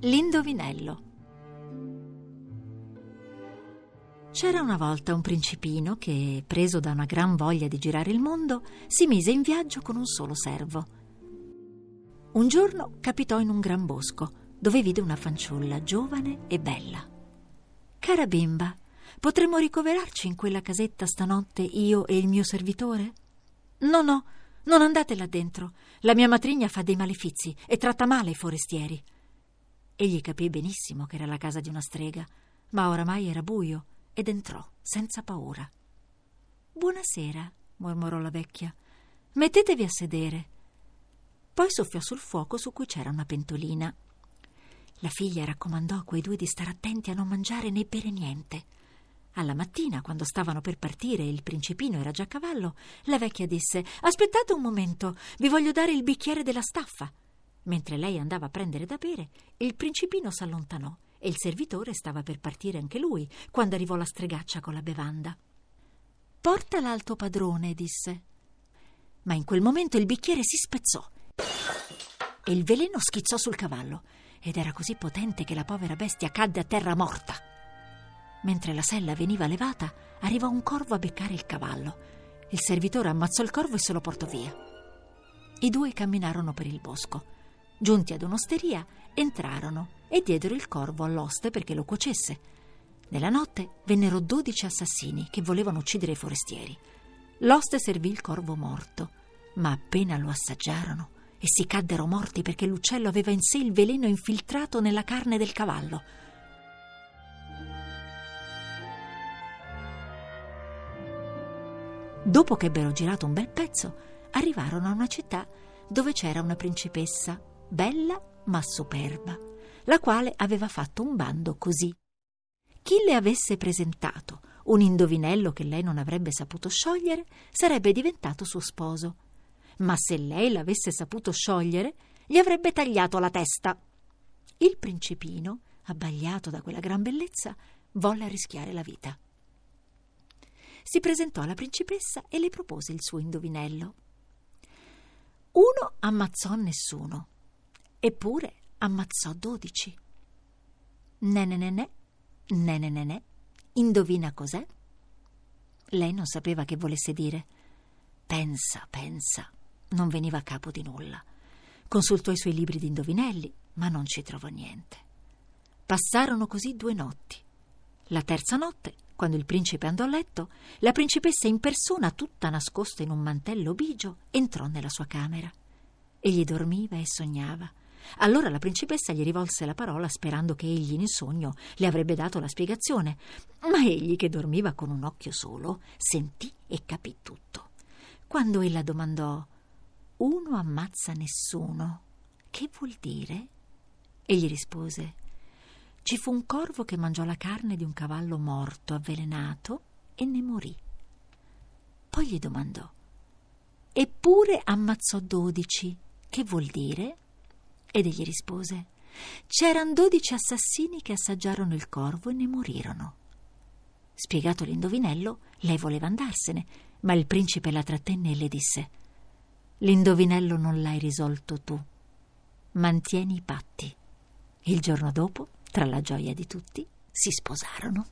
L'indovinello. C'era una volta un principino che, preso da una gran voglia di girare il mondo, si mise in viaggio con un solo servo. Un giorno capitò in un gran bosco, dove vide una fanciulla giovane e bella. Cara bimba, potremmo ricoverarci in quella casetta stanotte io e il mio servitore? No, no, non andate là dentro. La mia matrigna fa dei malefizi e tratta male i forestieri. Egli capì benissimo che era la casa di una strega, ma oramai era buio ed entrò senza paura. Buonasera, mormorò la vecchia. Mettetevi a sedere. Poi soffiò sul fuoco su cui c'era una pentolina. La figlia raccomandò a quei due di stare attenti a non mangiare né bere niente. Alla mattina, quando stavano per partire e il principino era già a cavallo, la vecchia disse Aspettate un momento, vi voglio dare il bicchiere della staffa. Mentre lei andava a prendere da bere, il principino s'allontanò e il servitore stava per partire anche lui, quando arrivò la stregaccia con la bevanda. Portala al tuo padrone, disse. Ma in quel momento il bicchiere si spezzò e il veleno schizzò sul cavallo ed era così potente che la povera bestia cadde a terra morta. Mentre la sella veniva levata, arrivò un corvo a beccare il cavallo. Il servitore ammazzò il corvo e se lo portò via. I due camminarono per il bosco. Giunti ad un'osteria, entrarono e diedero il corvo all'oste perché lo cuocesse. Nella notte vennero dodici assassini che volevano uccidere i forestieri. L'oste servì il corvo morto, ma appena lo assaggiarono, essi caddero morti perché l'uccello aveva in sé il veleno infiltrato nella carne del cavallo. Dopo che ebbero girato un bel pezzo, arrivarono a una città dove c'era una principessa, bella ma superba, la quale aveva fatto un bando così. Chi le avesse presentato un indovinello che lei non avrebbe saputo sciogliere, sarebbe diventato suo sposo. Ma se lei l'avesse saputo sciogliere, gli avrebbe tagliato la testa. Il principino, abbagliato da quella gran bellezza, volle rischiare la vita si presentò alla principessa e le propose il suo indovinello. Uno ammazzò nessuno, eppure ammazzò dodici. Ne ne ne ne, ne ne ne ne, indovina cos'è? Lei non sapeva che volesse dire. Pensa, pensa, non veniva a capo di nulla. Consultò i suoi libri di indovinelli, ma non ci trovò niente. Passarono così due notti. La terza notte quando il principe andò a letto, la principessa in persona, tutta nascosta in un mantello bigio, entrò nella sua camera. Egli dormiva e sognava. Allora la principessa gli rivolse la parola sperando che egli in sogno le avrebbe dato la spiegazione, ma egli, che dormiva con un occhio solo, sentì e capì tutto. Quando ella domandò Uno ammazza nessuno, che vuol dire? Egli rispose ci fu un corvo che mangiò la carne di un cavallo morto, avvelenato, e ne morì. Poi gli domandò: Eppure ammazzò dodici. Che vuol dire? Ed egli rispose: C'erano dodici assassini che assaggiarono il corvo e ne morirono. Spiegato l'indovinello, lei voleva andarsene, ma il principe la trattenne e le disse: L'indovinello non l'hai risolto tu. Mantieni i patti. Il giorno dopo tra la gioia di tutti, si sposarono.